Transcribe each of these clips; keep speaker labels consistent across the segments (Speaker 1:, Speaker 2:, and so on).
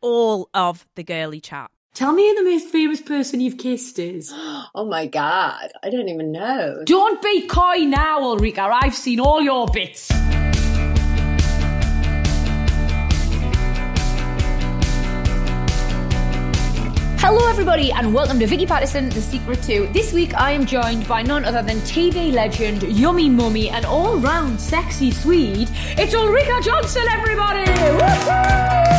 Speaker 1: all of the girly chat.
Speaker 2: Tell me who the most famous person you've kissed is.
Speaker 3: Oh my god, I don't even know.
Speaker 2: Don't be coy now, Ulrika. I've seen all your bits. Hello, everybody, and welcome to Vicky Pattison, The Secret to. This week, I am joined by none other than TV legend, yummy mummy, and all round sexy Swede. It's Ulrika Jonsson, everybody! Woo-hoo!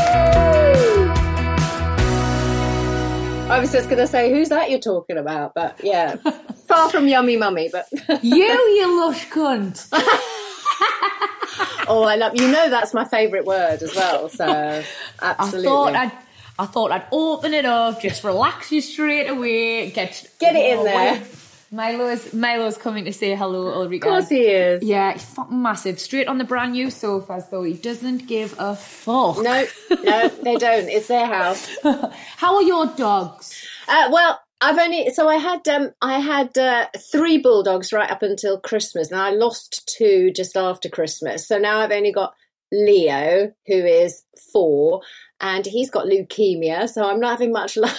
Speaker 3: I was just going to say, who's that you're talking about? But yeah, far from yummy mummy. But
Speaker 2: you, you lush cunt.
Speaker 3: oh, I love you. Know that's my favourite word as well. So absolutely.
Speaker 2: I thought I'd, I thought I'd open it up, just relax you straight away, get
Speaker 3: get it in there.
Speaker 2: Milo's Milo's coming to say hello, Ulrika.
Speaker 3: Of course he is.
Speaker 2: Yeah, he's fucking massive. Straight on the brand new sofas, though. He doesn't give a fuck.
Speaker 3: No, no, they don't. It's their house.
Speaker 2: How are your dogs?
Speaker 3: Uh, well, I've only so I had um I had uh, three bulldogs right up until Christmas, and I lost two just after Christmas. So now I've only got Leo, who is four, and he's got leukemia. So I'm not having much luck.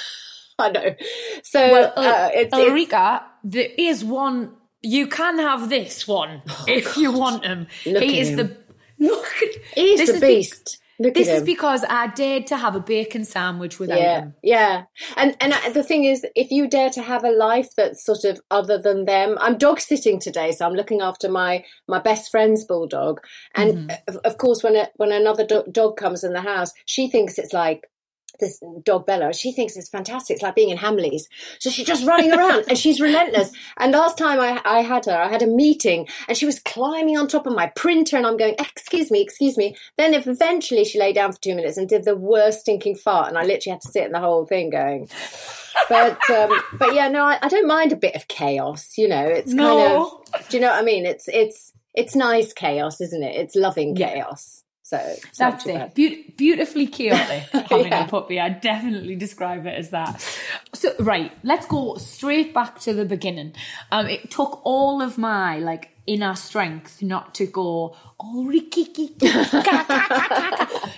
Speaker 3: I know. So
Speaker 2: well, uh,
Speaker 3: uh, it's,
Speaker 2: Ulrika, it's, there is one. You can have this one oh, if you want him.
Speaker 3: Look
Speaker 2: he is
Speaker 3: him.
Speaker 2: the look.
Speaker 3: He's
Speaker 2: this
Speaker 3: the
Speaker 2: is
Speaker 3: beast. Look
Speaker 2: this is
Speaker 3: him.
Speaker 2: because I dared to have a bacon sandwich without
Speaker 3: yeah,
Speaker 2: him.
Speaker 3: yeah, and and I- the thing is, if you dare to have a life that's sort of other than them, I'm dog sitting today, so I'm looking after my my best friend's bulldog, and of, of course, when a, when another do- dog comes in the house, she thinks it's like this dog Bella, she thinks it's fantastic. It's like being in Hamleys. So she's just running around and she's relentless. And last time I, I had her, I had a meeting and she was climbing on top of my printer and I'm going, excuse me, excuse me. Then if eventually she lay down for two minutes and did the worst stinking fart and I literally had to sit in the whole thing going. But um, but yeah, no, I, I don't mind a bit of chaos. You know, it's
Speaker 2: No.
Speaker 3: kind of. Do you know what I mean? It's it's it's nice chaos, isn't it? It's loving chaos. So
Speaker 2: That's it. Beau- beautifully chaotic having
Speaker 3: Yeah.
Speaker 2: a puppy. I definitely describe it as that. So right, let's go straight back to the beginning. Um, it took all of my like inner strength not to go. Oh,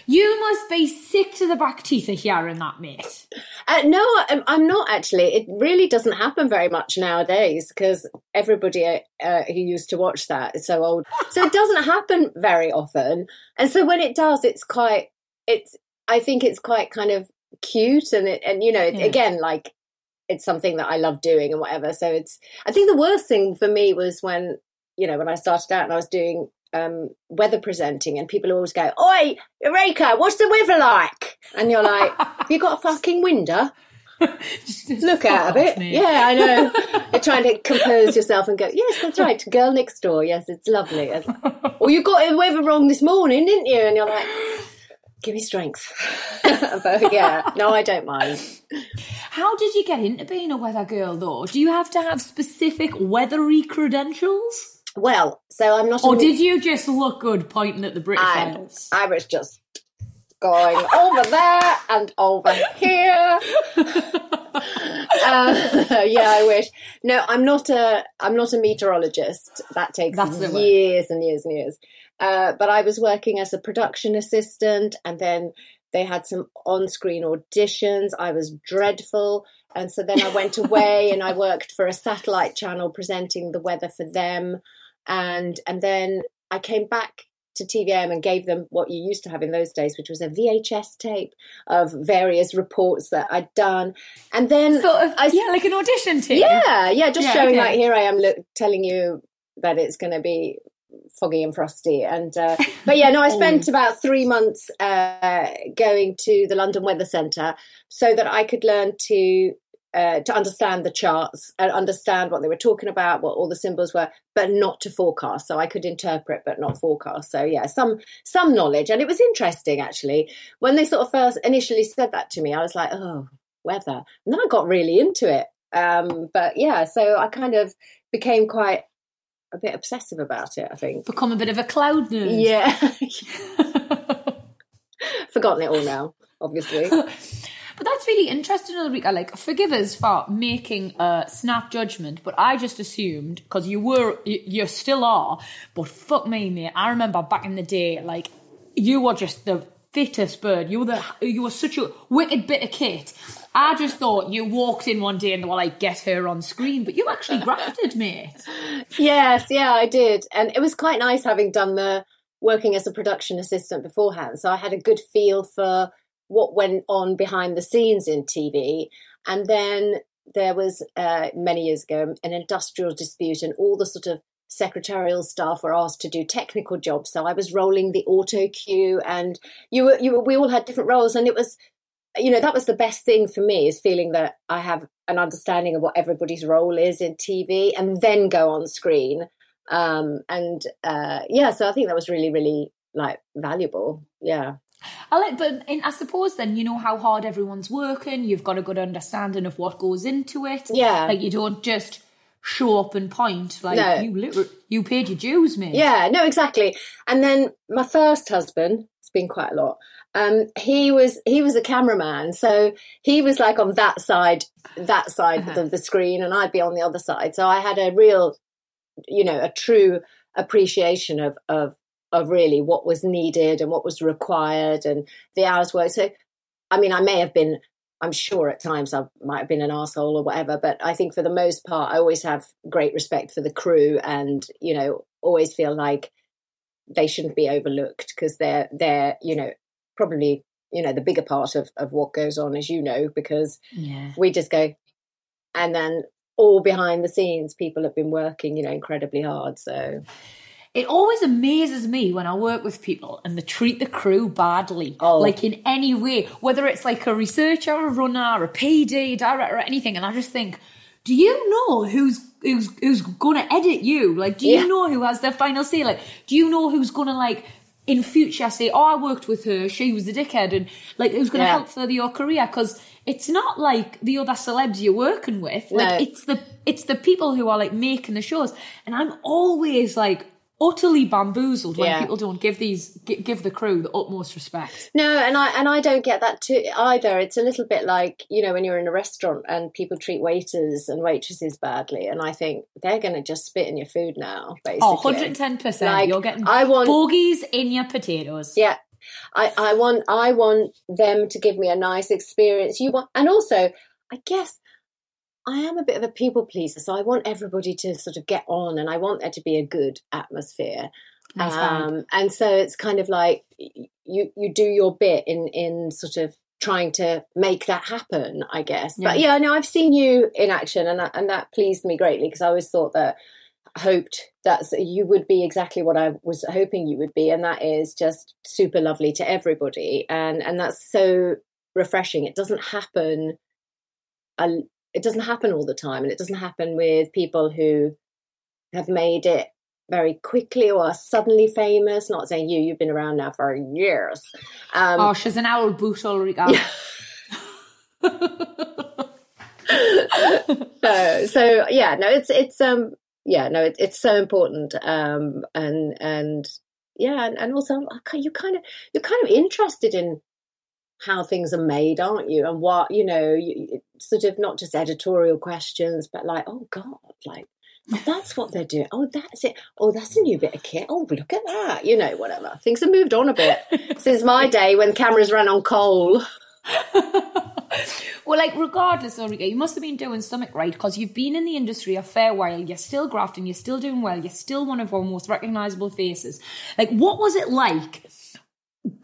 Speaker 2: you must be sick to the back teeth of hearing that, mate.
Speaker 3: Uh, no, I'm, I'm not actually. It really doesn't happen very much nowadays because everybody uh, who used to watch that is so old. So it doesn't happen very often. And so when it does, it's quite. It's. I think it's quite kind of cute and it, and you know
Speaker 2: Yeah.
Speaker 3: again like it's something that I love doing and whatever. So it's. I think the worst thing for me was when you know when I started out and I was doing. Um, weather presenting and people always go, Oi, Eureka, what's the weather like? And you're like, Have you got a fucking window?
Speaker 2: Just- just
Speaker 3: look out of it.
Speaker 2: mate.
Speaker 3: Yeah, I know. You're trying to compose yourself and go, yes, that's right, girl next door. Yes, it's lovely. Well, you got the weather wrong this morning, didn't you? And you're like, give me strength. but yeah, no, I don't mind.
Speaker 2: How did you get into being a weather girl, though? Do you have to have specific weathery credentials?
Speaker 3: Well, so I'm not.
Speaker 2: Or
Speaker 3: a-
Speaker 2: did you just look good pointing at the British
Speaker 3: I,
Speaker 2: Isles?
Speaker 3: I was just going over there and over here. uh, yeah, I wish. No, I'm not a. I'm not a meteorologist. That takes
Speaker 2: That's
Speaker 3: years and years and years. Uh, but I was working as a production assistant, and then they had some on-screen auditions. I was dreadful, and so then I went away and I worked for a satellite channel presenting the weather for them, and and then I came back to TV-am and gave them what you used to have in those days, which was a VHS tape of various reports that I'd done, and then
Speaker 2: Sort of,
Speaker 3: I
Speaker 2: yeah, like an audition tape.
Speaker 3: yeah, yeah, just
Speaker 2: Yeah,
Speaker 3: showing
Speaker 2: okay.
Speaker 3: like here I am look, telling you that it's going to be foggy and frosty, and uh, but yeah, no, I spent about three months uh, going to the London Weather Centre so that I could learn to. Uh, to understand the charts and understand what they were talking about, what all the symbols were, but not to forecast. So I could interpret, but not forecast. So yeah, some some knowledge, and it was interesting actually when they sort of first initially said that to me. I was like, oh, weather. And then I got really into it. Um, but yeah, so I kind of became quite a bit obsessive about it, I think.
Speaker 2: Become a bit of a cloud nerd.
Speaker 3: Yeah. Forgotten it all now, obviously.
Speaker 2: But that's really interesting, Ulrika. Like, forgive us for making a snap judgment, but I just assumed because you were, you, you still are. But fuck me, mate. I remember back in the day, like you were just the fittest bird. You were the, you were such a wicked bit of kit. I just thought you walked in one day and were like, get her on screen, but you actually grafted, mate.
Speaker 3: Yes, yeah, I did. And it was quite nice having done the working as a production assistant beforehand. So I had a good feel for what went on behind the scenes in TV. And then there was uh, many years ago an industrial dispute, and all the sort of secretarial staff were asked to do technical jobs. So I was rolling the auto cue, and you were, you were, we all had different roles, and it was, you know, that was the best thing for me is feeling that I have an understanding of what everybody's role is in TV, and then go on screen. Um, and uh, yeah, so I think that was really, really like valuable. Yeah.
Speaker 2: I like, but and I suppose then you know how hard everyone's working. You've got a good understanding of what goes into it.
Speaker 3: Yeah.
Speaker 2: like you don't just show up and point. Like
Speaker 3: No.
Speaker 2: you, literally, you paid your dues, mate.
Speaker 3: Yeah, no, exactly. And then my first husband, it's been quite a lot. Um, he was he was a cameraman, so he was like on that side, that side
Speaker 2: Uh-huh.
Speaker 3: of the screen, and I'd be on the other side. So I had a real, you know, a true appreciation of of of really what was needed and what was required and the hours worked. So, I mean, I may have been. I'm sure at times I might have been an asshole or whatever, but I think for the most part, I always have great respect for the crew, and you know, always feel like they shouldn't be overlooked because they're they're you know probably you know the bigger part of of what goes on, as you know, because
Speaker 2: yeah.
Speaker 3: we just go, and then all behind the scenes, people have been working, you know, incredibly hard. So
Speaker 2: It always amazes me when I work with people and they treat the crew badly,
Speaker 3: Oh.
Speaker 2: like in any way, whether it's like a researcher, a runner, a PD, director, or anything. And I just think, do you know who's who's who's going to edit you? Like, do you
Speaker 3: Yeah.
Speaker 2: know who has the final say? Like, do you know who's going to like in future say, "Oh, I worked with her; she was a dickhead," and like who's going to
Speaker 3: Yeah.
Speaker 2: help further your career? Because it's not like the other celebs you're working with. Like,
Speaker 3: No.
Speaker 2: it's the it's the people who are like making the shows, and I'm always like utterly bamboozled when
Speaker 3: Yeah.
Speaker 2: people don't give these give the crew the utmost respect.
Speaker 3: no, and I and I don't get that too either. It's a little bit like you know when you're in a restaurant and people treat waiters and waitresses badly, and I think they're going to just spit in your food now. Basically,
Speaker 2: Oh, 110%.
Speaker 3: Like,
Speaker 2: You're getting
Speaker 3: I want-
Speaker 2: bogies in your potatoes.
Speaker 3: Yeah. I, I want I want them to give me a nice experience. You want and also I guess I am a bit of a people pleaser, so I want everybody to sort of get on and I want there to be a good atmosphere.
Speaker 2: Nice
Speaker 3: um, and so it's kind of like you you do your bit in in sort of trying to make that happen, I guess. But
Speaker 2: Yeah.
Speaker 3: yeah, no, I've seen you in action and that, and that pleased me greatly because I always thought that hoped that you would be exactly what I was hoping you would be, and that is just super lovely to everybody, and and that's so refreshing. It doesn't happen, a, it doesn't happen all the time, and it doesn't happen with people who have made it very quickly or are suddenly famous. Not saying you, you've been around now for years. Um,
Speaker 2: oh, she's an owl boot, Ulrika.
Speaker 3: so so yeah no it's it's um yeah no it's it's so important um and and yeah and, and also you kind of you're kind of interested in how things are made aren't you and what you know you, sort of not just editorial questions but like oh god like oh, that's what they're doing oh that's it oh that's a new bit of kit oh look at that you know whatever things have moved on a bit since my day when cameras ran on coal
Speaker 2: well, like, regardless, Ulrika, you must have been doing something right because you've been in the industry a fair while. You're still grafting. You're still doing well. You're still one of our most recognizable faces. Like, what was it like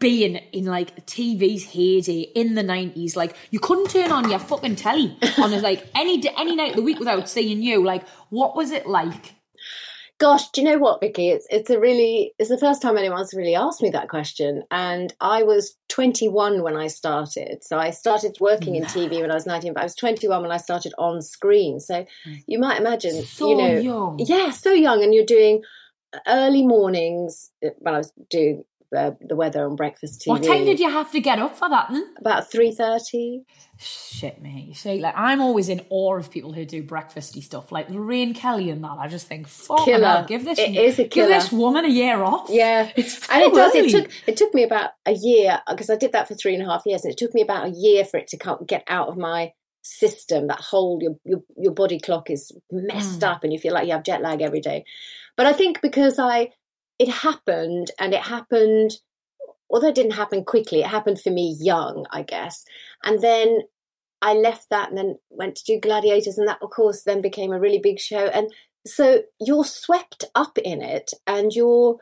Speaker 2: being in like TV's heyday in the 90s? Like, you couldn't turn on your fucking telly on like any any night of the week without seeing you. Like, what was it like?
Speaker 3: Gosh, do you know what, Vicky? It's it's a really it's the first time anyone's really asked me that question. And I was 21 when I started. So I started working in TV when I was 19, but I was 21 when I started on screen. So mm. you might imagine,
Speaker 2: So
Speaker 3: you know,
Speaker 2: young.
Speaker 3: yeah, so young, and you're doing early mornings. Uh, when I was doing the, the weather on breakfast TV.
Speaker 2: What time did you have to get up for that then?
Speaker 3: About three thirty.
Speaker 2: Shit, me. You see, like I'm always in awe of people who do breakfasty stuff, like Lorraine Kelly and that. I just think, fuck, hell, give this,
Speaker 3: It is a
Speaker 2: give
Speaker 3: killer.
Speaker 2: this woman a year off.
Speaker 3: Yeah,
Speaker 2: It's
Speaker 3: and it does. It took it took me about a year because I did that for three and a half years, and it took me about a year for it to come, get out of my system. That whole your your, your body clock is messed hmm. up, and you feel like you have jet lag every day. But I think because I it happened, and it happened. Although it didn't happen quickly, it happened for me young, I guess. And then I left that and then went to do Gladiators, and that, of course, then became a really big show. And so you're swept up in it, and you're.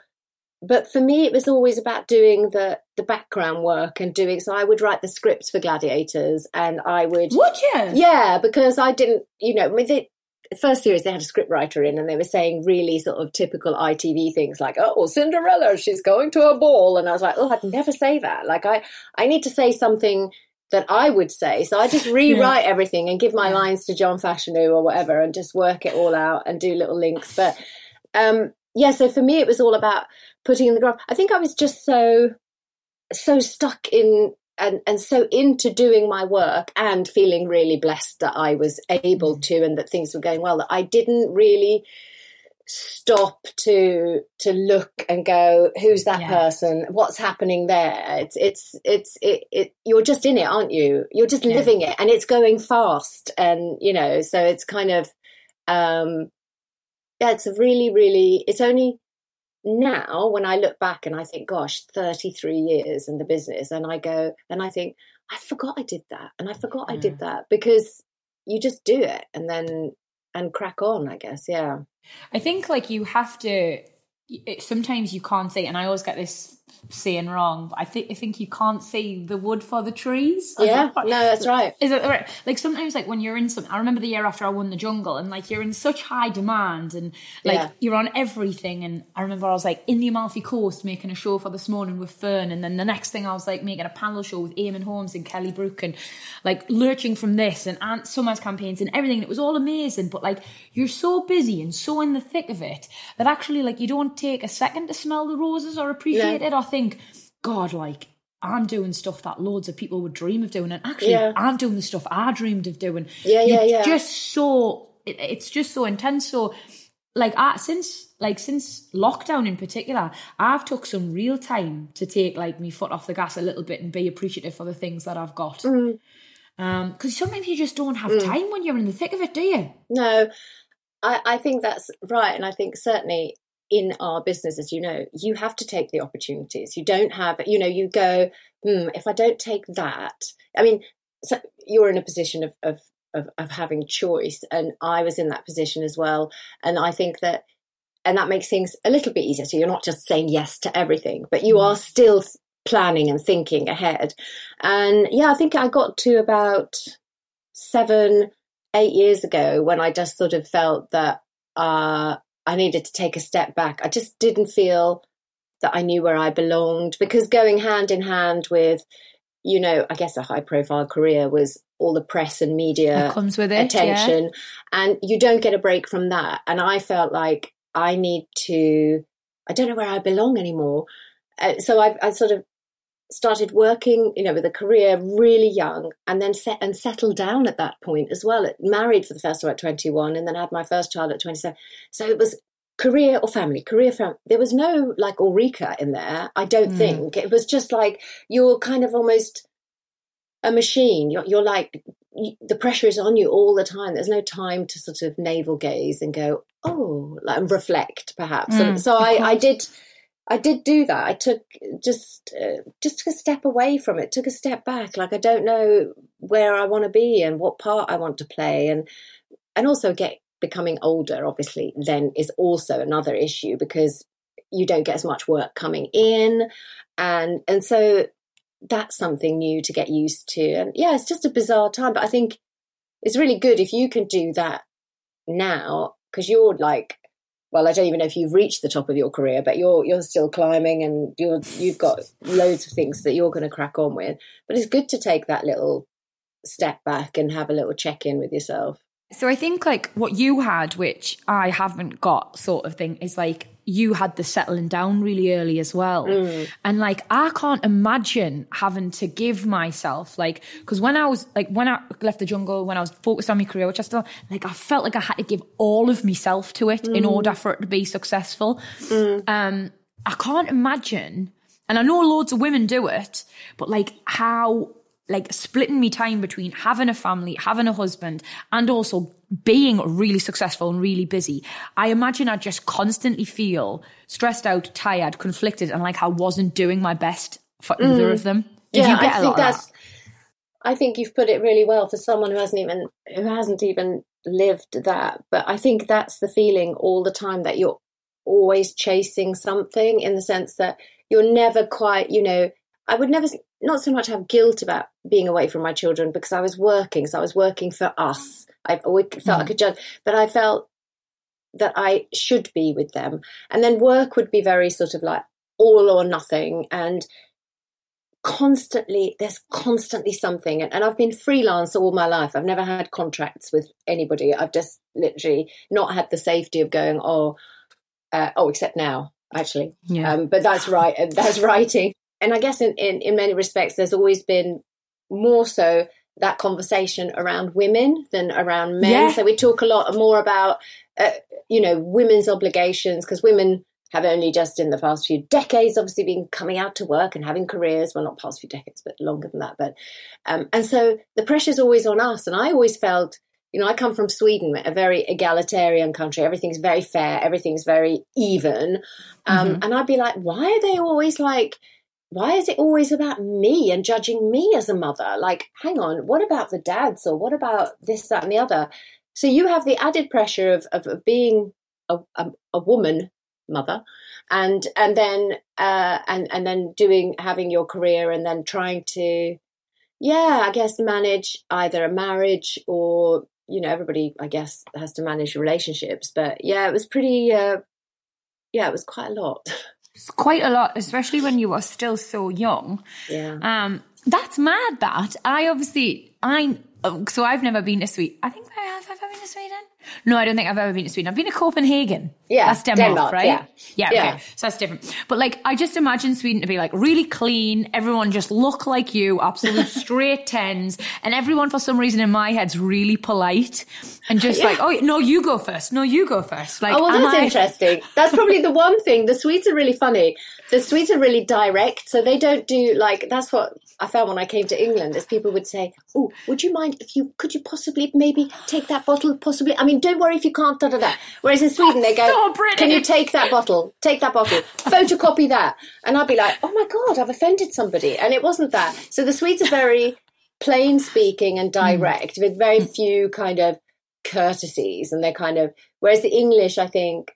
Speaker 3: But for me, it was always about doing the the background work and doing. So I would write the scripts for Gladiators, and I would.
Speaker 2: Would you?
Speaker 3: Yeah, because I didn't, you know, with the the first series they had a script writer in and they were saying really sort of typical ITV things like, oh, Cinderella, she's going to a ball. And I was like, oh, I'd never say that. Like, I, I need to say something that I would say. So I just rewrite everything and give my lines to John Fashanu or whatever and just work it all out and do little links. But um, yeah, so for me, it was all about putting in the graph. I think I was just so, so stuck in and, and so into doing my work and feeling really blessed that I was able to and that things were going well that I didn't really stop to to look and go who's that
Speaker 2: Yeah.
Speaker 3: person what's happening there it's it's it's it, it you're just in it aren't you you're just
Speaker 2: Yeah.
Speaker 3: living it and it's going fast and you know so it's kind of um yeah it's a really really it's only now when I look back and I think, gosh, 33 years in the business, and I go and I think, I forgot I did that, and I forgot I did that because you just do it and then and crack on, I guess. Yeah.
Speaker 2: I think like you have to. It, sometimes you can't see, and I always get this saying wrong. But I think I think you can't see the wood for the trees.
Speaker 3: Yeah. No, that's right.
Speaker 2: Is it right? Like sometimes, like when you're in some, I remember the year after I won the jungle, and like you're in such high demand, and like
Speaker 3: Yeah.
Speaker 2: you're on everything. And I remember I was like in the Amalfi Coast making a show for this morning with Fern, and then the next thing I was like making a panel show with Eamonn Holmes and Kelly Brook, and like lurching from this and Ann Summers campaigns and everything. And it was all amazing, but like you're so busy and so in the thick of it that actually like you don't take a second to smell the roses or appreciate
Speaker 3: No.
Speaker 2: it or think, God, like. I'm doing stuff that loads of people would dream of doing, and actually,
Speaker 3: Yeah.
Speaker 2: I'm doing the stuff I dreamed of doing.
Speaker 3: Yeah, yeah,
Speaker 2: You're
Speaker 3: yeah.
Speaker 2: Just so it, it's just so intense. So, like, I, since like since lockdown in particular, I've took some real time to take like me foot off the gas a little bit and be appreciative for the things that I've got.
Speaker 3: Mm.
Speaker 2: Um, because sometimes you just don't have time when you're in the thick of it, do you?
Speaker 3: No, I, I think that's right. And I think certainly in our business, as you know, you have to take the opportunities. You don't have, you know, you go, hmm, if I don't take that, I mean, so you're in a position of, of, of, of having choice. And I was in that position as well. And I think that, and that makes things a little bit easier. So you're not just saying yes to everything, but you are still planning and thinking ahead. And yeah, I think I got to about seven, eight years ago when I just sort of felt that uh, I needed to take a step back. I just didn't feel that I knew where I belonged because going hand in hand with, you know, I guess a high profile career was all the press and media
Speaker 2: That comes with it,
Speaker 3: attention, and you don't get a break from that. And I felt like I need to, I don't know where I belong anymore. Uh, so I, I sort of started working, you know, with a career really young, and then set and settled down at that point as well. Married for the first time at twenty one, and then had my first child at twenty seven. So it was career or family, career family. There was no like Ulrika in there. I don't think it was just like you're kind of almost a machine. You're, you're like you, the pressure is on you all the time. There's no time to sort of navel gaze and go, oh, like, and reflect perhaps.
Speaker 2: Mm,
Speaker 3: so
Speaker 2: of
Speaker 3: I, I did. I did do that. I took just uh, just took a step away from it. Took a step back. Like I don't know where I want to be and what part I want to play, and and also get becoming older. Obviously, then is also another issue because you don't get as much work coming in, and and so that's something new to get used to. And yeah, it's just a bizarre time, but I think it's really good if you can do that now because you're like well, I don't even know if you've reached the top of your career, but you're you're still climbing and you're you've got loads of things that you're going to crack on with. But it's good to take that little step back and have a little check in with yourself.
Speaker 2: So I think like what you had, which I haven't got, sort of thing, is like you had the settling down really early as well. Mm. And like, I can't imagine having to give myself, like, because when I was, like, when I left the jungle, when I was focused on my career, which I still, like, I felt like I had to give all of myself to it mm. in order for it to be successful. Mm. Um, I can't imagine, and I know loads of women do it, but like, how like splitting me time between having a family, having a husband, and also being really successful and really busy. I imagine I just constantly feel stressed out, tired, conflicted, and like I wasn't doing my best for mm. either of them. Did
Speaker 3: yeah, I think that's. That? I think you've put it really well for someone who hasn't even who hasn't even lived that. But I think that's the feeling all the time that you're always chasing something in the sense that you're never quite, you know, I would never not so much have guilt about being away from my children because I was working. So I was working for us. I always felt mm. like a judge, but I felt that I should be with them. And then work would be very sort of like all or nothing. And constantly, there's constantly something. And, and I've been freelance all my life. I've never had contracts with anybody. I've just literally not had the safety of going, oh, uh, oh, except now, actually. Yeah. Um, but that's right. That's writing and I guess in, in, in many respects, there's always been more so that conversation around women than around men. Yeah. So we talk a lot more about, uh, you know, women's obligations because women have only just in the past few decades obviously been coming out to work and having careers. Well, not past few decades, but longer than that. But um, and so the pressure's always on us. And I always felt, you know, I come from Sweden, a very egalitarian country. Everything's very fair. Everything's very even. Um, mm-hmm. And I'd be like, why are they always like? Why is it always about me and judging me as a mother? Like, hang on, what about the dads or what about this, that, and the other? So you have the added pressure of, of, of being a, a, a, woman mother and and then uh, and and then doing having your career and then trying to yeah i guess manage either a marriage or you know everybody i guess has to manage relationships but yeah it was pretty uh, yeah it was quite a lot
Speaker 2: It's quite a lot, especially when you are still so young.
Speaker 3: Yeah.
Speaker 2: Um, that's mad. That I obviously I so I've never been to Sweden. I think I have. Have I been to Sweden? No, I don't think I've ever been to Sweden. I've been to Copenhagen.
Speaker 3: Yeah,
Speaker 2: that's Denmark, Denmark right?
Speaker 3: Yeah.
Speaker 2: yeah, yeah. Okay. So that's different. But like, I just imagine Sweden to be like really clean. Everyone just look like you, absolute straight tens, and everyone for some reason in my head's really polite and just yeah. like, oh no, you go first. No, you go first. Like,
Speaker 3: oh well, that's I- interesting. That's probably the one thing. The Swedes are really funny. The Swedes are really direct, so they don't do like. That's what I found when I came to England. Is people would say, "Oh, would you mind if you could you possibly maybe take that bottle? Possibly. I mean, don't worry if you can't." Da da da. Whereas in Sweden, they go,
Speaker 2: so
Speaker 3: "Can you take that bottle? Take that bottle. Photocopy that." And I'd be like, "Oh my god, I've offended somebody," and it wasn't that. So the Swedes are very plain speaking and direct, mm. with very few kind of courtesies, and they're kind of. Whereas the English, I think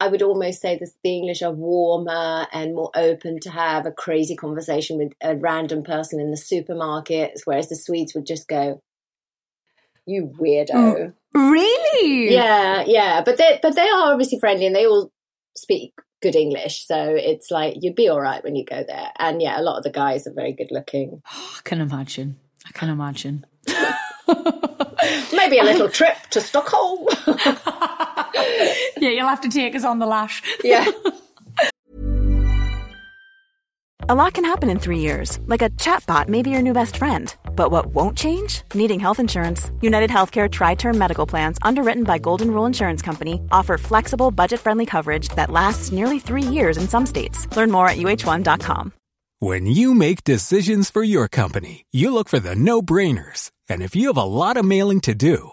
Speaker 3: I would almost say that the English are warmer and more open to have a crazy conversation with a random person in the supermarket, whereas the Swedes would just go, "You weirdo." Mm,
Speaker 2: really?
Speaker 3: Yeah, yeah. But they but they are obviously friendly and they all speak good English, so it's like you'd be all right when you go there. And yeah, a lot of the guys are very good looking.
Speaker 2: Oh, I can imagine. I can imagine.
Speaker 3: Maybe a little trip to Stockholm.
Speaker 2: yeah, you'll have to take us on the lash.
Speaker 3: Yeah.
Speaker 4: A lot can happen in three years, like a chatbot may be your new best friend. But what won't change? Needing health insurance. United Healthcare Tri Term Medical Plans, underwritten by Golden Rule Insurance Company, offer flexible, budget friendly coverage that lasts nearly three years in some states. Learn more at uh1.com.
Speaker 5: When you make decisions for your company, you look for the no brainers. And if you have a lot of mailing to do,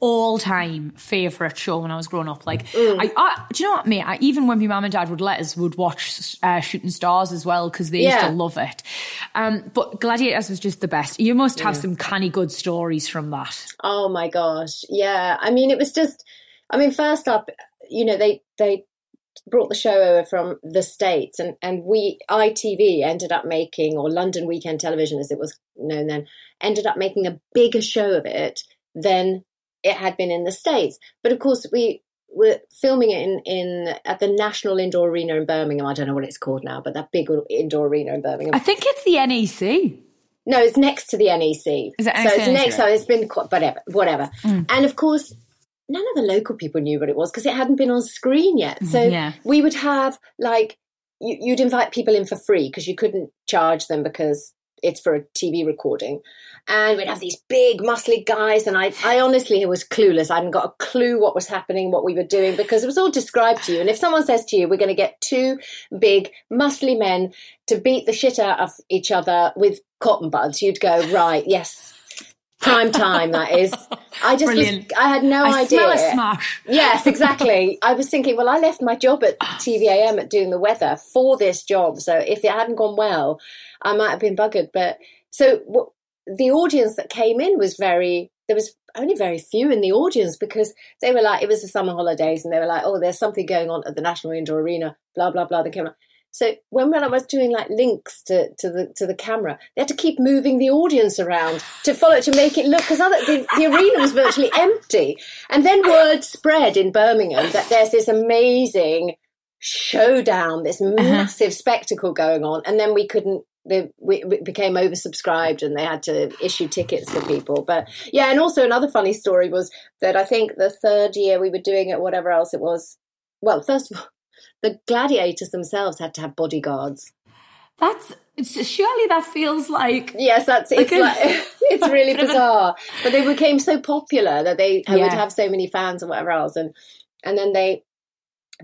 Speaker 2: all-time favorite show when I was growing up. Like, I, I, do you know what, mate? I, even when my mum and dad would let us, would watch uh, Shooting Stars as well because they used to love it. Um, but Gladiators was just the best. You must have some canny good stories from that.
Speaker 3: Oh my gosh. Yeah. I mean, it was just, I mean, first up, you know, they, they brought the show over from the States and, and we, ITV ended up making, or London Weekend Television as it was known then, ended up making a bigger show of it than it had been in the States. But of course, we were filming it in, in at the National Indoor Arena in Birmingham. I don't know what it's called now, but that big indoor arena in Birmingham.
Speaker 2: I think it's the NEC.
Speaker 3: No, it's next to the NEC.
Speaker 2: Is it
Speaker 3: so
Speaker 2: next to
Speaker 3: it's next. So it's been quite, whatever, whatever. Mm. And of course, none of the local people knew what it was because it hadn't been on screen yet. Mm, so
Speaker 2: Yeah.
Speaker 3: we would have like you'd invite people in for free because you couldn't charge them because it's for a TV recording. And we'd have these big, muscly guys, and I, I honestly was clueless. I hadn't got a clue what was happening, what we were doing, because it was all described to you. And if someone says to you, "We're going to get two big, muscly men to beat the shit out of each other with cotton buds," you'd go, "Right, yes, prime time." That is. I just, was, I had no
Speaker 2: I
Speaker 3: idea.
Speaker 2: smell a smash.
Speaker 3: Yes, exactly. I was thinking, well, I left my job at TV-am at doing the weather for this job. So if it hadn't gone well, I might have been buggered. But so what, the audience that came in was very, there was only very few in the audience because they were like, it was the summer holidays and they were like, oh, there's something going on at the National Indoor Arena, blah, blah, blah. They came out. So when, I was doing like links to, to the to the camera, they had to keep moving the audience around to follow to make it look because the, the arena was virtually empty. And then word spread in Birmingham that there's this amazing showdown, this uh-huh. massive spectacle going on, and then we couldn't. The, we, we became oversubscribed and they had to issue tickets for people. But yeah, and also another funny story was that I think the third year we were doing it, whatever else it was. Well, first of all, the gladiators themselves had to have bodyguards.
Speaker 2: That's it's, surely that feels like
Speaker 3: Yes, that's it's
Speaker 2: Like
Speaker 3: like it's really bizarre. But they became so popular that they would have so many fans and whatever else, and and then they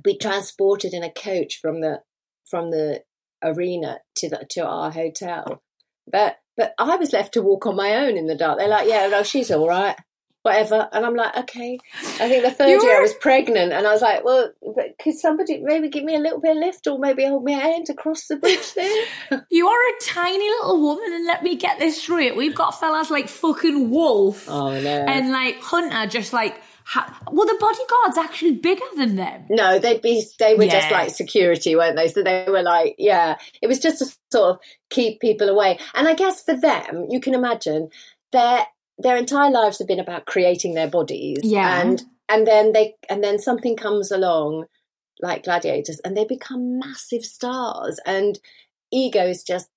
Speaker 3: be transported in a coach from the from the arena to the to our hotel. But but I was left to walk on my own in the dark. They're like, yeah, no, she's all right. Whatever, and I'm like, okay. I think the third
Speaker 2: You
Speaker 3: year I was pregnant, and I was like, well, but could somebody maybe give me a little bit of lift, or maybe hold my hand across the bridge there?
Speaker 2: you are a tiny little woman, and let me get this straight. We've got fellas like fucking Wolf
Speaker 3: Oh no!
Speaker 2: and like Hunter, just like ha- well, the bodyguard's actually bigger than them.
Speaker 3: No, they'd be they were just like security, weren't they? So they were like, yeah, it was just to sort of keep people away. And I guess for them, you can imagine their their entire lives have been about creating their bodies.
Speaker 2: Yeah.
Speaker 3: And and then they and then something comes along like gladiators and they become massive stars and egos just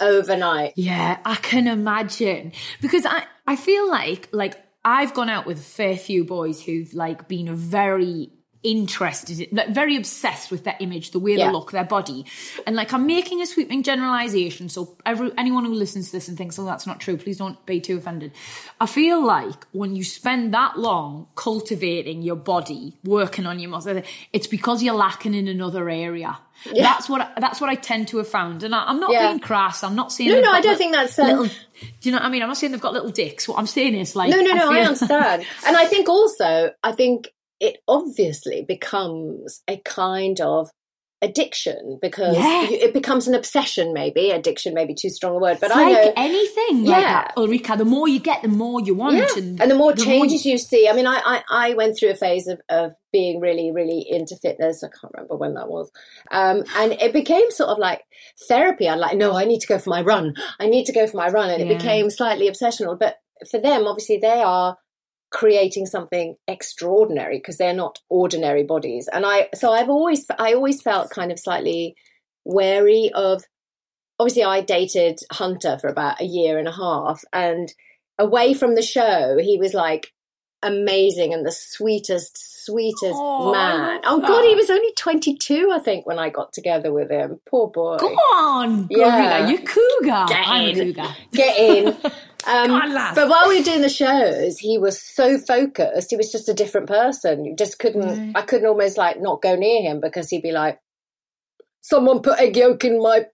Speaker 3: overnight.
Speaker 2: Yeah, I can imagine because I I feel like like I've gone out with a fair few boys who've like been a very interested, in- like very obsessed with their image, the way
Speaker 3: Yeah.
Speaker 2: they look, their body, and like I'm making a sweeping generalization. So every anyone who listens to this and thinks, "Oh, that's not true," please don't be too offended. I feel like when you spend that long cultivating your body, working on your muscles, it's because you're lacking in another area. That's what I, that's what I tend to have found, and I, I'm not
Speaker 3: Yeah.
Speaker 2: being crass. I'm not saying
Speaker 3: No, no, I don't think that's, um,
Speaker 2: little. Do you know what I mean? I'm not saying they've got little dicks. What I'm saying is like
Speaker 3: No, no, no, I,
Speaker 2: feel-
Speaker 3: understand. and I think also, I think it obviously becomes a kind of addiction because
Speaker 2: Yeah.
Speaker 3: it becomes an obsession, maybe. Addiction may be too strong a word, but
Speaker 2: It's
Speaker 3: I
Speaker 2: like
Speaker 3: know.
Speaker 2: anything like
Speaker 3: Yeah.
Speaker 2: that, Ulrika. The more you get, the more you want,
Speaker 3: Yeah.
Speaker 2: and,
Speaker 3: And the more
Speaker 2: you-
Speaker 3: changes you see. I mean, I, I, I went through a phase of, of being really, really into fitness. I can't remember when that was. Um, and it became sort of like therapy. I'm like, no, I need to go for my run. I need to go for my run. And
Speaker 2: Yeah.
Speaker 3: it became slightly obsessional. But for them, obviously, they are creating something extraordinary because they're not ordinary bodies. And I, so I've always, I always felt kind of slightly wary of, obviously I dated Hunter for about a year and a half and away from the show, he was like amazing and the sweetest, sweetest
Speaker 2: Oh,
Speaker 3: man. Oh God, he was only 22, I think, when I got together with him. Poor boy.
Speaker 2: Go on,
Speaker 3: Yeah.
Speaker 2: You cougar.
Speaker 3: Get
Speaker 2: I'm a cougar.
Speaker 3: Get in. Um,
Speaker 2: lass.
Speaker 3: but while we were doing the shows, he was so focused. He was just a different person. You just couldn't.
Speaker 2: Right.
Speaker 3: I couldn't almost like not go near him because he'd be like, someone put egg yolk in my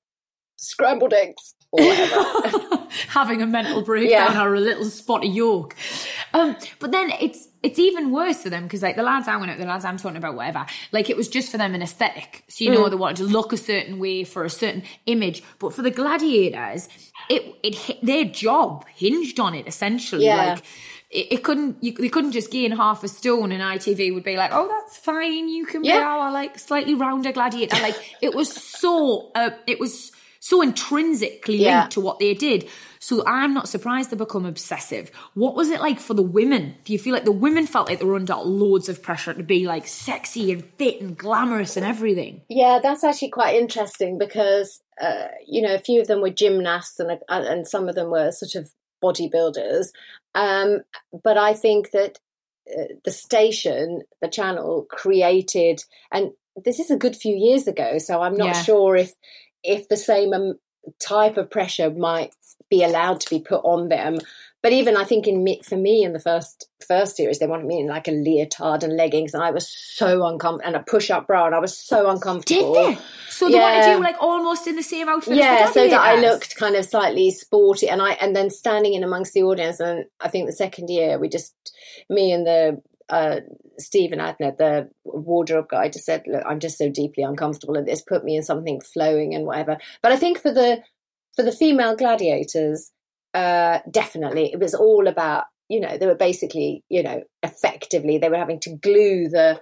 Speaker 3: scrambled eggs or whatever.
Speaker 2: having a mental breakdown
Speaker 3: Yeah.
Speaker 2: or a little spot of yolk. Um, but then it's it's even worse for them because like the lads I went out, the lads I'm talking about, whatever. Like it was just for them an aesthetic. So you
Speaker 3: Mm.
Speaker 2: know they wanted to look a certain way for a certain image. But for the gladiators, it it hit, their job hinged on it essentially.
Speaker 3: Yeah.
Speaker 2: Like it, it couldn't you, they couldn't just gain half a stone and ITV would be like, oh that's fine, you can be our like slightly rounder gladiator. Like it was so uh, it was so intrinsically
Speaker 3: Yeah.
Speaker 2: linked to what they did. So I'm not surprised they become obsessive. What was it like for the women? Do you feel like the women felt like they were under loads of pressure to be like sexy and fit and glamorous and everything?
Speaker 3: Yeah, that's actually quite interesting because uh, you know a few of them were gymnasts and uh, and some of them were sort of bodybuilders. Um, but I think that uh, the station, the channel, created, and this is a good few years ago, so I'm not
Speaker 2: Yeah.
Speaker 3: sure if if the same um, type of pressure might be allowed to be put on them. But even I think in for me in the first first series, they wanted me in like a leotard and leggings, and I was so uncomfortable, and a push up bra, and I was so uncomfortable.
Speaker 2: Did they? So they wanted
Speaker 3: Yeah.
Speaker 2: you like almost in the same outfit
Speaker 3: Yeah, so that I looked kind of slightly sporty, and I and then standing in amongst the audience, and I think the second year we just me and the uh, Stephen Adner, the wardrobe guy, just said, "Look, I'm just so deeply uncomfortable in this. Put me in something flowing and whatever." But I think for the for the female gladiators, uh, definitely it was all about you know they were basically you know effectively they were having to glue the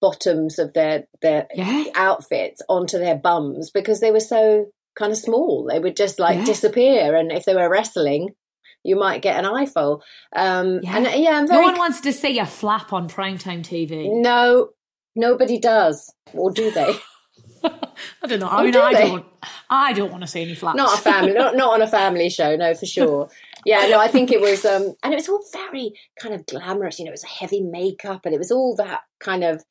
Speaker 3: bottoms of their their
Speaker 2: Yeah.
Speaker 3: outfits onto their bums because they were so kind of small. They would just like
Speaker 2: Yeah.
Speaker 3: disappear, and if they were wrestling, you might get an eyeful. Um,
Speaker 2: Yeah.
Speaker 3: And yeah, I'm
Speaker 2: No one wants to see a flap on primetime TV.
Speaker 3: no, nobody does, or do they?
Speaker 2: I don't know. I
Speaker 3: Or
Speaker 2: mean,
Speaker 3: do
Speaker 2: I
Speaker 3: they?
Speaker 2: don't. I don't want to see any flaps.
Speaker 3: not a family, not not on a family show, no, for sure. Yeah, no, I think it was, um, and it was all very kind of glamorous. You know, it was a heavy makeup, and it was all that kind of,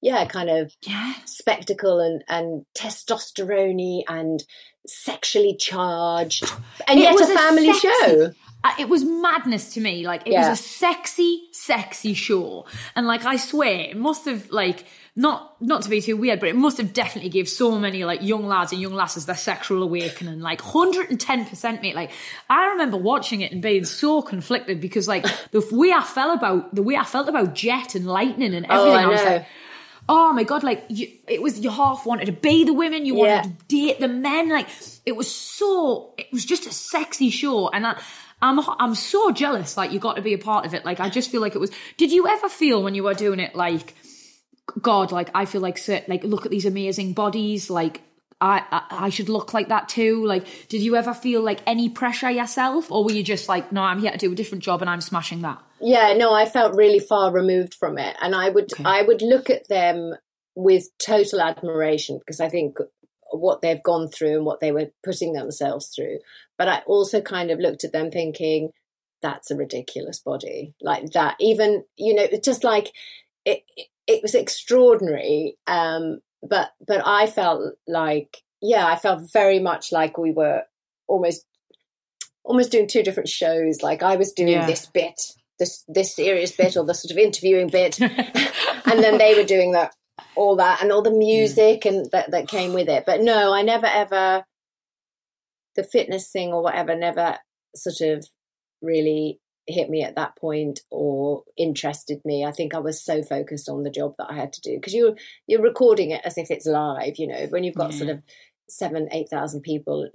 Speaker 3: yeah, kind of
Speaker 2: yeah.
Speaker 3: spectacle and and testosterone and sexually charged, and
Speaker 2: It
Speaker 3: yet a
Speaker 2: a
Speaker 3: family
Speaker 2: sexy-
Speaker 3: show.
Speaker 2: It was madness to me. Like it
Speaker 3: Yeah.
Speaker 2: was a sexy, sexy show, and like I swear, it must have like not not to be too weird, but it must have definitely gave so many like young lads and young lasses their sexual awakening. Like hundred and ten percent, mate. Like I remember watching it and being so conflicted because like the way I felt about the way I felt about Jet and Lightning and
Speaker 3: Oh,
Speaker 2: everything.
Speaker 3: I
Speaker 2: I, was
Speaker 3: know.
Speaker 2: like. Oh my god! Like you, it was you half wanted to be the women, you wanted
Speaker 3: Yeah.
Speaker 2: to date the men. Like it was so, it was just a sexy show, and I, I'm I'm so jealous. Like you got to be a part of it. Like I just feel like it was. Did you ever feel when you were doing it like, God? Like I feel like like look at these amazing bodies. Like I, I I should look like that too. Like did you ever feel like any pressure yourself, or were you just like, no, I'm here to do a different job and I'm smashing that?
Speaker 3: Yeah, no, I felt really far removed from it, and I would I would look at them with total admiration because I think what they've gone through and what they were putting themselves through. But I also kind of looked at them thinking, that's a ridiculous body, like that. Even you know, just like it. It, it was extraordinary, um, but but I felt like yeah, I felt very much like we were almost almost doing two different shows. Like I was doing
Speaker 2: Yeah.
Speaker 3: this bit, this this serious bit, or the sort of interviewing bit, and then they were doing that all that and all the mm. music and that that came with it. But no, I never ever the fitness thing or whatever never sort of really hit me at that point or interested me. I think I was so focused on the job that I had to do because you're you're recording it as if it's live. You know, when you've got sort of seven, eight thousand people,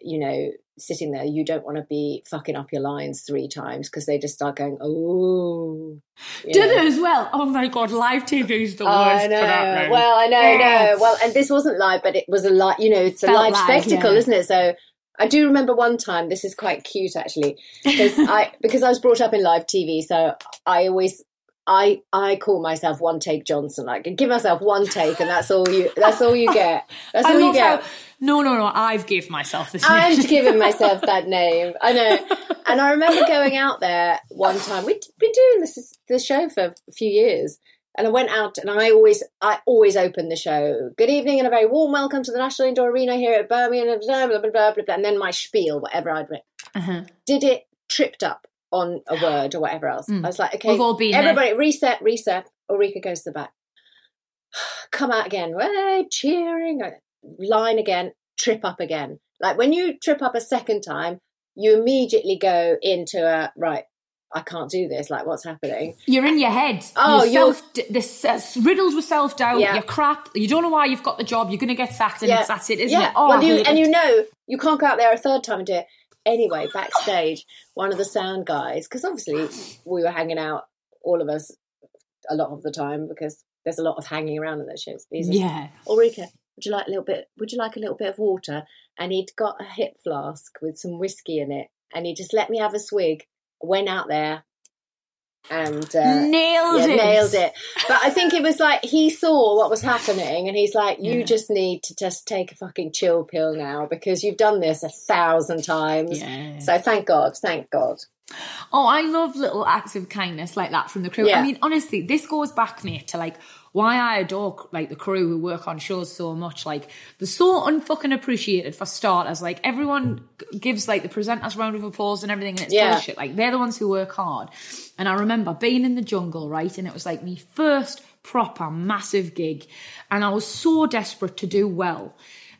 Speaker 3: you know, sitting there, you don't want to be fucking up your lines three times because they just start going, oh.
Speaker 2: Did
Speaker 3: know.
Speaker 2: as well? Oh my god, live TV is the worst.
Speaker 3: I know.
Speaker 2: For that
Speaker 3: well, I know,
Speaker 2: Yeah.
Speaker 3: no. Well, and this wasn't live, but it was a live. You know, it's a live
Speaker 2: live,
Speaker 3: spectacle,
Speaker 2: yeah.
Speaker 3: isn't it? So I do remember one time. This is quite cute, actually, because I because I was brought up in live TV, so I always. I, I call myself one take Jonsson. Like give myself one take, and that's all you. That's all you get. That's
Speaker 2: I
Speaker 3: all you get.
Speaker 2: how. No, no, no. I've gave myself this.
Speaker 3: I'm
Speaker 2: name.
Speaker 3: giving myself that name. I know. And I remember going out there one time. We'd been doing this the show for a few years. And I went out and I always I always open the show. Good evening and a very warm welcome to the National Indoor Arena here at Birmingham, blah, blah, blah, blah, blah, blah. And then my spiel, whatever I'd written.
Speaker 2: Uh-huh.
Speaker 3: Did it tripped up on a word or whatever else. I was like, okay,
Speaker 2: We've all been there.
Speaker 3: everybody reset, reset. Ulrika goes to the back. Come out again. Way cheering. line again, trip up again. Like when you trip up a second time, you immediately go into a right. I can't do this. Like, what's happening?
Speaker 2: You're in your head.
Speaker 3: Oh,
Speaker 2: you're
Speaker 3: you're-
Speaker 2: this uh, riddled with self doubt.
Speaker 3: Yeah.
Speaker 2: You're crap. You don't know why you've got the job. You're going to get sacked, and
Speaker 3: Yeah.
Speaker 2: that's it, isn't
Speaker 3: yeah.
Speaker 2: it? Oh,
Speaker 3: well, you, and
Speaker 2: it.
Speaker 3: you know you can't go out there a third time and do it. Anyway, backstage, one of the sound guys, because obviously we were hanging out, all of us, a lot of the time because there's a lot of hanging around in those shows. He's like,
Speaker 2: yeah.
Speaker 3: Ulrika, would you like a little bit? Would you like a little bit of water? And he'd got a hip flask with some whiskey in it, and he just let me have a swig. Went out there, and uh,
Speaker 2: Nailed
Speaker 3: yeah,
Speaker 2: it.
Speaker 3: nailed it. But I think it was like he saw what was happening, and he's like, "You
Speaker 2: Yeah.
Speaker 3: just need to just take a fucking chill pill now because you've done this a thousand times."
Speaker 2: Yeah.
Speaker 3: So thank God, thank God.
Speaker 2: Oh, I love little acts of kindness like that from the crew. I mean, honestly, this goes back, mate, to like why I adore like the crew who work on shows so much. Like they're so unfucking appreciated for starters. Like everyone gives like the presenters round of applause and everything, and it's
Speaker 3: Yeah.
Speaker 2: bullshit. Like they're the ones who work hard. And I remember being in the jungle, right, and it was like my first proper massive gig, and I was so desperate to do well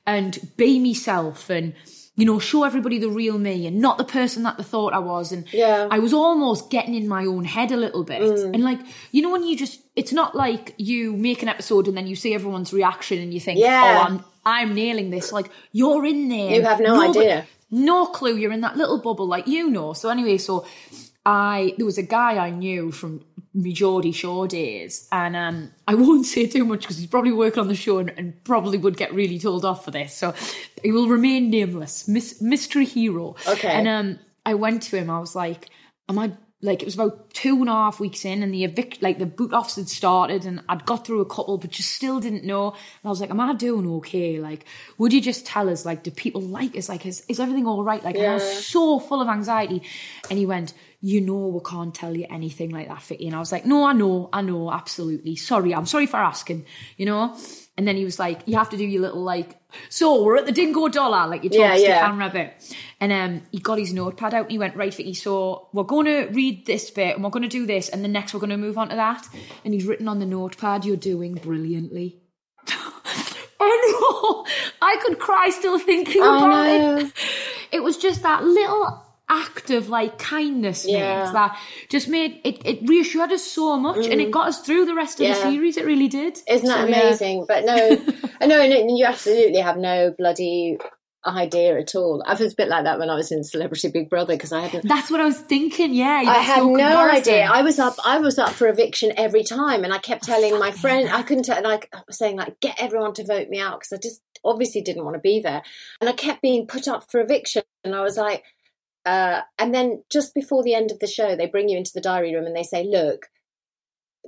Speaker 2: and be myself and. You know, show everybody the real me and not the person that they thought I was. And
Speaker 3: Yeah.
Speaker 2: I was almost getting in my own head a little bit.
Speaker 3: Mm.
Speaker 2: And like, you know, when you just, it's not like you make an episode and then you see everyone's reaction and you think,
Speaker 3: Yeah.
Speaker 2: oh, I'm, I'm nailing this. Like, you're in there.
Speaker 3: You have no
Speaker 2: Nobody-
Speaker 3: idea.
Speaker 2: No clue. You're in that little bubble, like, you know. So anyway, so I, there was a guy I knew from me Geordie Shore days, and um, I won't say too much because he's probably working on the show and, and probably would get really told off for this. So he will remain nameless, Mis- mystery hero.
Speaker 3: Okay.
Speaker 2: And um, I went to him. I was like, "Am I?" Like it was about two and a half weeks in, and the evict, like the boot offs had started, and I'd got through a couple, but just still didn't know. And I was like, "Am I doing okay? Like, would you just tell us? Like, do people like us? Like, is is everything all right?" Like, and I was so full of anxiety. And he went, "You know, we can't tell you anything like that, Vicky." And I was like, "No, I know, I know, absolutely. Sorry, I'm sorry for asking. You know." And then he was like, "You have to do your little like." So we're at the Dingo Dollar, like you talked
Speaker 3: Yeah,
Speaker 2: to
Speaker 3: yeah.
Speaker 2: camera bit. And um, he got his notepad out and he went, Right, for Vicky, so we're going to read this bit and we're going to do this, and the next we're going to move on to that. And he's written on the notepad, You're doing brilliantly. I could cry still thinking
Speaker 3: I
Speaker 2: about
Speaker 3: know.
Speaker 2: it. It was just that little act of like kindness
Speaker 3: Yeah.
Speaker 2: that just made it, it reassured us so much and it mm. got us through the rest of the series. It really did.
Speaker 3: Isn't that
Speaker 2: So, yeah.
Speaker 3: amazing? But no, I know, and you absolutely have no bloody idea at all. I was a bit like that when I was in Celebrity Big Brother because I hadn't.
Speaker 2: That's what I was thinking. Yeah,
Speaker 3: I had
Speaker 2: no
Speaker 3: idea. I was up. I was up for eviction every time, and I kept oh, telling my friend. I couldn't. tell like I was saying, like get everyone to vote me out because I just obviously didn't want to be there, and I kept being put up for eviction. And I was like, uh, and then just before the end of the show, they bring you into the diary room and they say, look,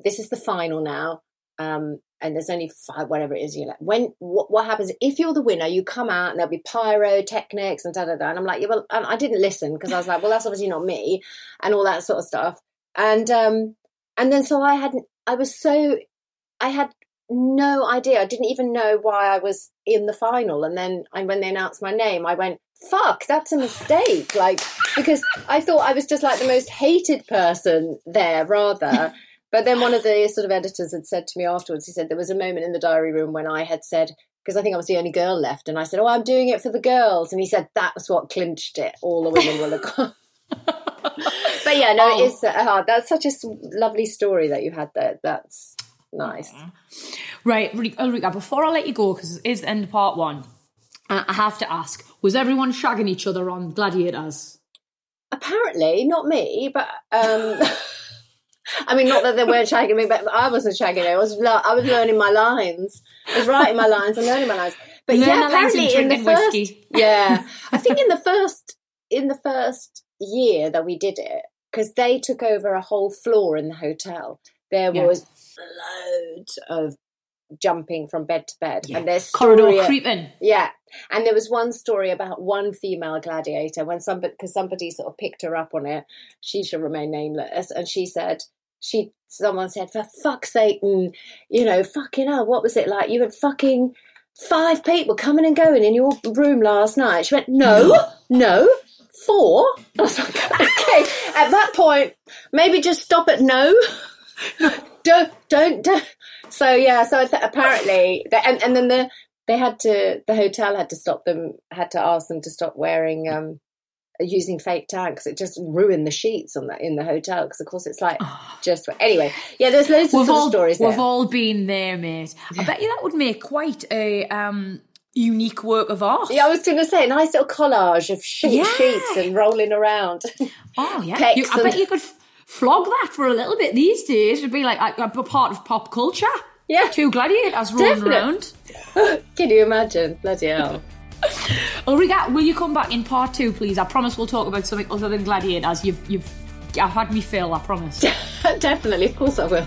Speaker 3: this is the final now. Um, and there's only five, whatever it is. You like when what, what happens if you're the winner? You come out and there'll be pyrotechnics and da da da. And I'm like, yeah, well, and I didn't listen because I was like, well, that's obviously not me, and all that sort of stuff. And um, and then so I hadn't. I was so I had no idea. I didn't even know why I was in the final. And then I, when they announced my name, I went, fuck, that's a mistake. Like, because I thought I was just like the most hated person there, rather. But then one of the sort of editors had said to me afterwards, he said there was a moment in the diary room when I had said, because I think I was the only girl left, and I said, oh, I'm doing it for the girls. And he said, that was what clinched it. All the women will have gone. but yeah, no,
Speaker 2: Oh.
Speaker 3: it is uh, hard. That's such a lovely story that you had there. That's nice.
Speaker 2: Right, Ulrika, before I let you go, because it is the end of part one, I have to ask, was everyone shagging each other on Gladiators?
Speaker 3: Apparently, not me, but um, I mean, not that they weren't shagging me, but I wasn't shagging it. I was I was learning my lines. I was writing my lines and learning my lines. But
Speaker 2: Learn
Speaker 3: yeah,
Speaker 2: the lines and
Speaker 3: apparently in the first,
Speaker 2: whiskey.
Speaker 3: yeah, I think in the first in the first year that we did it, because they took over a whole floor in the hotel. There
Speaker 2: Yeah.
Speaker 3: Loads of jumping from bed to bed, and there's
Speaker 2: Corridor
Speaker 3: story-
Speaker 2: creeping.
Speaker 3: yeah, and there was one story about one female gladiator when somebody because somebody sort of picked her up on it. She shall remain nameless, and she said she someone said for fuck's sake, mm, you know, fucking hell, what was it like? You had fucking five people coming and going in your room last night. She went, no, no. Four? I was like, okay. At that point, maybe just stop at no. don't, don't, don't. So yeah, so th- apparently, the, and, and then the they had to the hotel had to stop them had to ask them to stop wearing um using fake tan because it just ruined the sheets on that in the hotel because of course it's like just anyway yeah there's loads of
Speaker 2: We've
Speaker 3: sort
Speaker 2: all,
Speaker 3: of stories
Speaker 2: we've all been there, mate. I bet you that would make quite a um, unique work of art.
Speaker 3: yeah, I was going to say, a nice little collage of sheet,
Speaker 2: Yeah.
Speaker 3: sheets and rolling around.
Speaker 2: Oh yeah, You- I bet you could flog that for a little bit these days. It'd be like a, a part of pop culture.
Speaker 3: Yeah.
Speaker 2: two gladiators rolling around.
Speaker 3: Can you imagine? Bloody hell.
Speaker 2: Oh, Ulrika, will you come back in part two, please? I promise we'll talk about something other than gladiators. You've, you've, I've had me fill. I promise.
Speaker 3: Definitely, of course I will.